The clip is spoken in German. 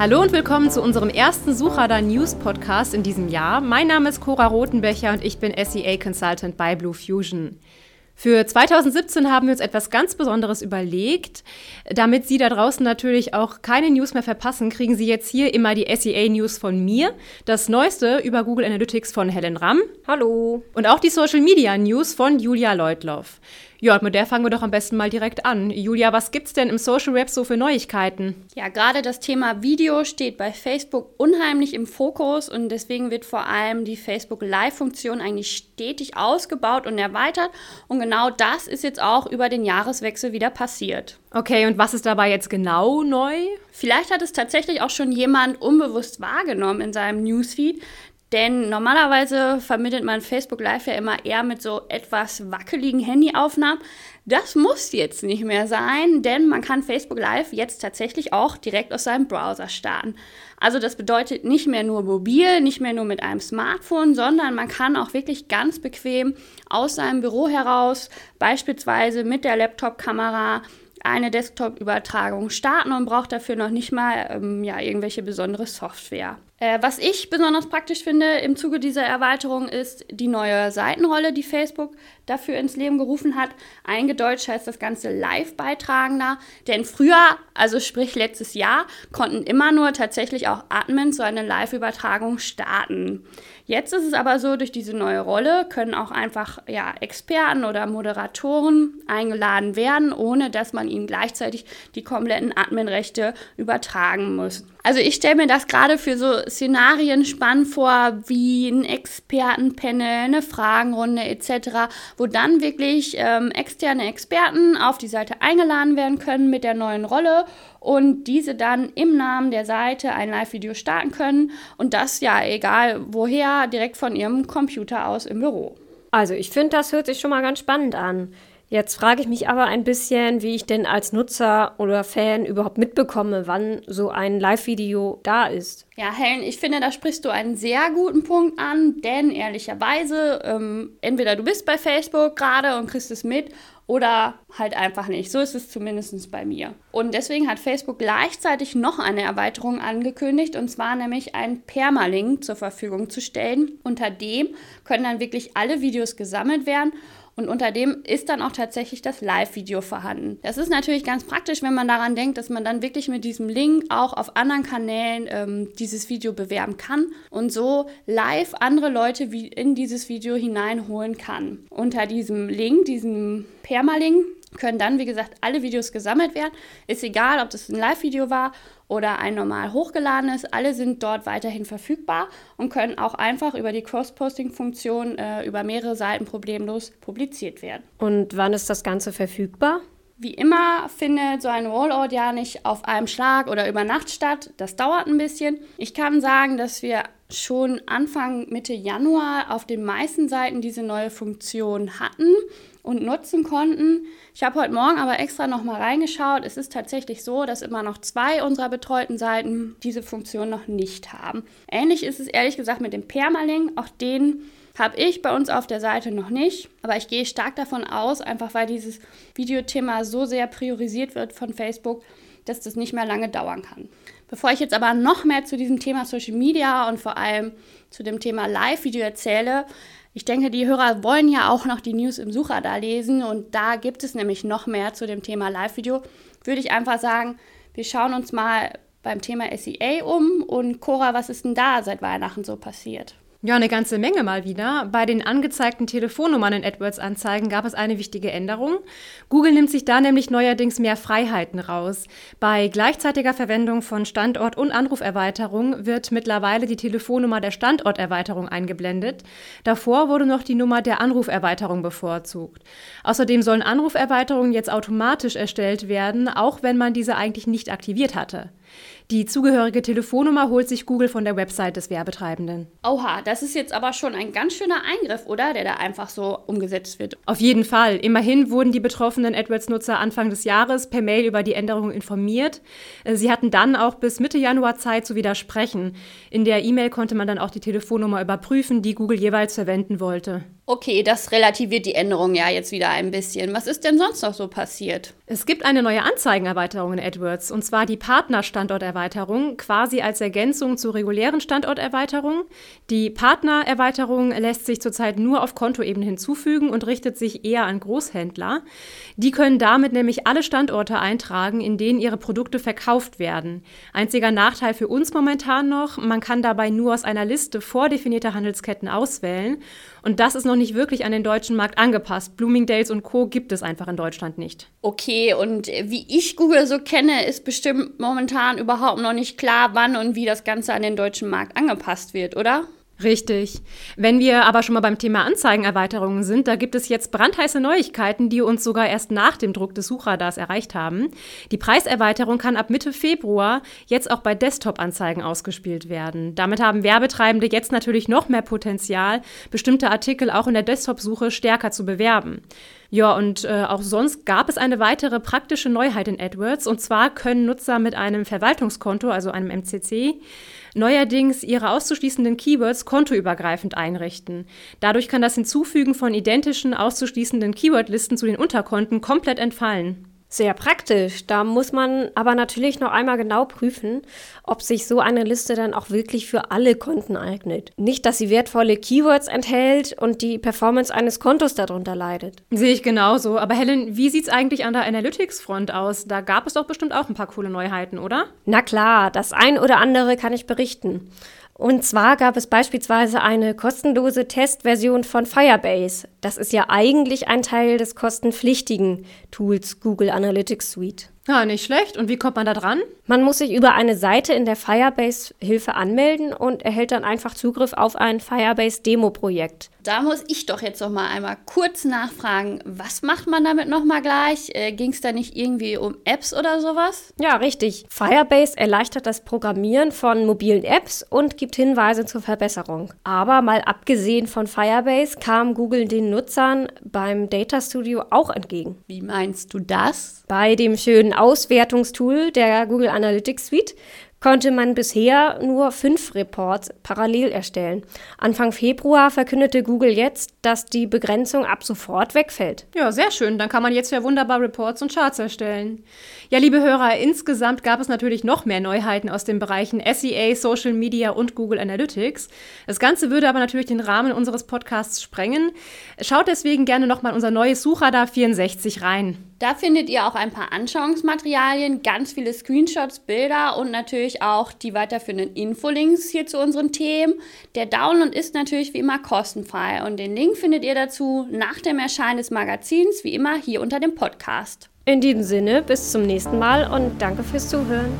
Hallo und willkommen zu unserem ersten Suchradar News Podcast in diesem Jahr. Mein Name ist Cora Rotenbecher und ich bin SEA Consultant bei Blue Fusion. Für 2017 haben wir uns etwas ganz Besonderes überlegt. Damit Sie da draußen natürlich auch keine News mehr verpassen, kriegen Sie jetzt hier immer die SEA News von mir. Das Neueste über Google Analytics von Helen Ramm. Hallo. Und auch die Social Media News von Julia Leutloff. Ja, mit der fangen wir doch am besten mal direkt an. Julia, was gibt's denn im Social Web so für Neuigkeiten? Ja, gerade das Thema Video steht bei Facebook unheimlich im Fokus und deswegen wird vor allem die Facebook Live-Funktion eigentlich stetig ausgebaut und erweitert. Und genau das ist jetzt auch über den Jahreswechsel wieder passiert. Okay, und was ist dabei jetzt genau neu? Vielleicht hat es tatsächlich auch schon jemand unbewusst wahrgenommen in seinem Newsfeed, denn normalerweise vermittelt man Facebook Live ja immer eher mit so etwas wackeligen Handyaufnahmen. Das muss jetzt nicht mehr sein, denn man kann Facebook Live jetzt tatsächlich auch direkt aus seinem Browser starten. Also das bedeutet nicht mehr nur mobil, nicht mehr nur mit einem Smartphone, sondern man kann auch wirklich ganz bequem aus seinem Büro heraus, beispielsweise mit der Laptop-Kamera, eine Desktop-Übertragung starten und braucht dafür noch nicht mal ähm, ja, irgendwelche besondere Software. Äh, was ich besonders praktisch finde im Zuge dieser Erweiterung ist die neue Seitenrolle, die Facebook dafür ins Leben gerufen hat. Eingedeutscht heißt das Ganze Live-Beitragender. Denn früher, also sprich letztes Jahr, konnten immer nur tatsächlich auch Admins so eine Live-Übertragung starten. Jetzt ist es aber so, durch diese neue Rolle können auch einfach ja, Experten oder Moderatoren eingeladen werden, ohne dass man ihnen gleichzeitig die kompletten Admin-Rechte übertragen muss. Also ich stelle mir das gerade für so Szenarien spannend vor, wie ein Expertenpanel, eine Fragenrunde etc., wo dann wirklich ähm, externe Experten auf die Seite eingeladen werden können mit der neuen Rolle und diese dann im Namen der Seite ein Live-Video starten können und das ja egal woher, direkt von ihrem Computer aus im Büro. Also ich finde, das hört sich schon mal ganz spannend an. Jetzt frage ich mich aber ein bisschen, wie ich denn als Nutzer oder Fan überhaupt mitbekomme, wann so ein Live-Video da ist. Ja, Helen, ich finde, da sprichst du einen sehr guten Punkt an, denn ehrlicherweise, ähm, entweder du bist bei Facebook gerade und kriegst es mit oder halt einfach nicht. So ist es zumindest bei mir. Und deswegen hat Facebook gleichzeitig noch eine Erweiterung angekündigt, und zwar nämlich einen Permalink zur Verfügung zu stellen. Unter dem können dann wirklich alle Videos gesammelt werden und unter dem ist dann auch tatsächlich das Live-Video vorhanden. Das ist natürlich ganz praktisch, wenn man daran denkt, dass man dann wirklich mit diesem Link auch auf anderen Kanälen ähm, dieses Video bewerben kann und so live andere Leute in dieses Video hineinholen kann. Unter diesem Link, diesem Permalink, können dann, wie gesagt, alle Videos gesammelt werden. Ist egal, ob das ein Live-Video war oder ein normal hochgeladenes. Alle sind dort weiterhin verfügbar und können auch einfach über die Cross-Posting-Funktion äh, über mehrere Seiten problemlos publiziert werden. Und wann ist das Ganze verfügbar? Wie immer findet so ein Rollout ja nicht auf einem Schlag oder über Nacht statt. Das dauert ein bisschen. Ich kann sagen, dass wir schon Anfang Mitte Januar auf den meisten Seiten diese neue Funktion hatten und nutzen konnten. Ich habe heute Morgen aber extra noch mal reingeschaut. Es ist tatsächlich so, dass immer noch zwei unserer betreuten Seiten diese Funktion noch nicht haben. Ähnlich ist es ehrlich gesagt mit dem Permalink. Auch den habe ich bei uns auf der Seite noch nicht. Aber ich gehe stark davon aus, einfach weil dieses Videothema so sehr priorisiert wird von Facebook, dass das nicht mehr lange dauern kann. Bevor ich jetzt aber noch mehr zu diesem Thema Social Media und vor allem zu dem Thema Live-Video erzähle, ich denke, die Hörer wollen ja auch noch die News im Sucher da lesen und da gibt es nämlich noch mehr zu dem Thema Live-Video. Würde ich einfach sagen, wir schauen uns mal beim Thema SEA um und Cora, was ist denn da seit Weihnachten so passiert? Ja, eine ganze Menge mal wieder. Bei den angezeigten Telefonnummern in AdWords-Anzeigen gab es eine wichtige Änderung. Google nimmt sich da nämlich neuerdings mehr Freiheiten raus. Bei gleichzeitiger Verwendung von Standort- und Anruferweiterung wird mittlerweile die Telefonnummer der Standorterweiterung eingeblendet. Davor wurde noch die Nummer der Anruferweiterung bevorzugt. Außerdem sollen Anruferweiterungen jetzt automatisch erstellt werden, auch wenn man diese eigentlich nicht aktiviert hatte. Die zugehörige Telefonnummer holt sich Google von der Website des Werbetreibenden. Oha, das ist jetzt aber schon ein ganz schöner Eingriff, oder? Der da einfach so umgesetzt wird. Auf jeden Fall. Immerhin wurden die betroffenen AdWords-Nutzer Anfang des Jahres per Mail über die Änderungen informiert. Äh, sie hatten dann auch bis Mitte Januar Zeit zu widersprechen. In der E-Mail konnte man dann auch die Telefonnummer überprüfen, die Google jeweils verwenden wollte. Okay, das relativiert die Änderung ja jetzt wieder ein bisschen. Was ist denn sonst noch so passiert? Es gibt eine neue Anzeigenerweiterung in AdWords, und zwar die Partnerstandorterweiterung Standorterweiterung, quasi als Ergänzung zur regulären Standorterweiterung. Die Partnererweiterung lässt sich zurzeit nur auf Kontoebene hinzufügen und richtet sich eher an Großhändler. Die können damit nämlich alle Standorte eintragen, in denen ihre Produkte verkauft werden. Einziger Nachteil für uns momentan noch, man kann dabei nur aus einer Liste vordefinierter Handelsketten auswählen. Und das ist noch nicht wirklich an den deutschen Markt angepasst. Bloomingdales und Co. gibt es einfach in Deutschland nicht. Okay, und wie ich Google so kenne, ist bestimmt momentan überhaupt noch nicht klar, wann und wie das Ganze an den deutschen Markt angepasst wird, oder? Richtig. Wenn wir aber schon mal beim Thema Anzeigenerweiterungen sind, da gibt es jetzt brandheiße Neuigkeiten, die uns sogar erst nach dem Druck des Suchradars erreicht haben. Die Preiserweiterung kann ab Mitte Februar jetzt auch bei Desktop-Anzeigen ausgespielt werden. Damit haben Werbetreibende jetzt natürlich noch mehr Potenzial, bestimmte Artikel auch in der Desktop-Suche stärker zu bewerben. Ja, und äh, auch sonst gab es eine weitere praktische Neuheit in AdWords. Und zwar können Nutzer mit einem Verwaltungskonto, also einem MCC, neuerdings ihre auszuschließenden Keywords kontoübergreifend einrichten. Dadurch kann das Hinzufügen von identischen auszuschließenden Keywordlisten zu den Unterkonten komplett entfallen. Sehr praktisch. Da muss man aber natürlich noch einmal genau prüfen, ob sich so eine Liste dann auch wirklich für alle Konten eignet. Nicht, dass sie wertvolle Keywords enthält und die Performance eines Kontos darunter leidet. Sehe ich genauso. Aber Helen, wie sieht es eigentlich an der Analytics-Front aus? Da gab es doch bestimmt auch ein paar coole Neuheiten, oder? Na klar, das ein oder andere kann ich berichten. Und zwar gab es beispielsweise eine kostenlose Testversion von Firebase. Das ist ja eigentlich ein Teil des kostenpflichtigen Tools Google Analytics Suite. Ja, nicht schlecht. Und wie kommt man da dran? Man muss sich über eine Seite in der Firebase-Hilfe anmelden und erhält dann einfach Zugriff auf ein Firebase-Demo-Projekt. Da muss ich doch jetzt noch mal einmal kurz nachfragen, was macht man damit noch mal gleich? Äh, Ging es da nicht irgendwie um Apps oder sowas? Ja, richtig. Firebase erleichtert das Programmieren von mobilen Apps und gibt Hinweise zur Verbesserung. Aber mal abgesehen von Firebase kam Google den Nutzern beim Data Studio auch entgegen. Wie meinst du das? Bei dem schönen Auswertungstool der Google Analytics Suite konnte man bisher nur fünf Reports parallel erstellen. Anfang Februar verkündete Google jetzt, dass die Begrenzung ab sofort wegfällt. Ja, sehr schön. Dann kann man jetzt ja wunderbar Reports und Charts erstellen. Ja, liebe Hörer, insgesamt gab es natürlich noch mehr Neuheiten aus den Bereichen SEA, Social Media und Google Analytics. Das Ganze würde aber natürlich den Rahmen unseres Podcasts sprengen. Schaut deswegen gerne nochmal unser neues Suchradar 64 rein. Da findet ihr auch ein paar Anschauungsmaterialien, ganz viele Screenshots, Bilder und natürlich auch die weiterführenden Infolinks hier zu unseren Themen. Der Download ist natürlich wie immer kostenfrei und den Link findet ihr dazu nach dem Erscheinen des Magazins wie immer hier unter dem Podcast. In diesem Sinne, bis zum nächsten Mal und danke fürs Zuhören.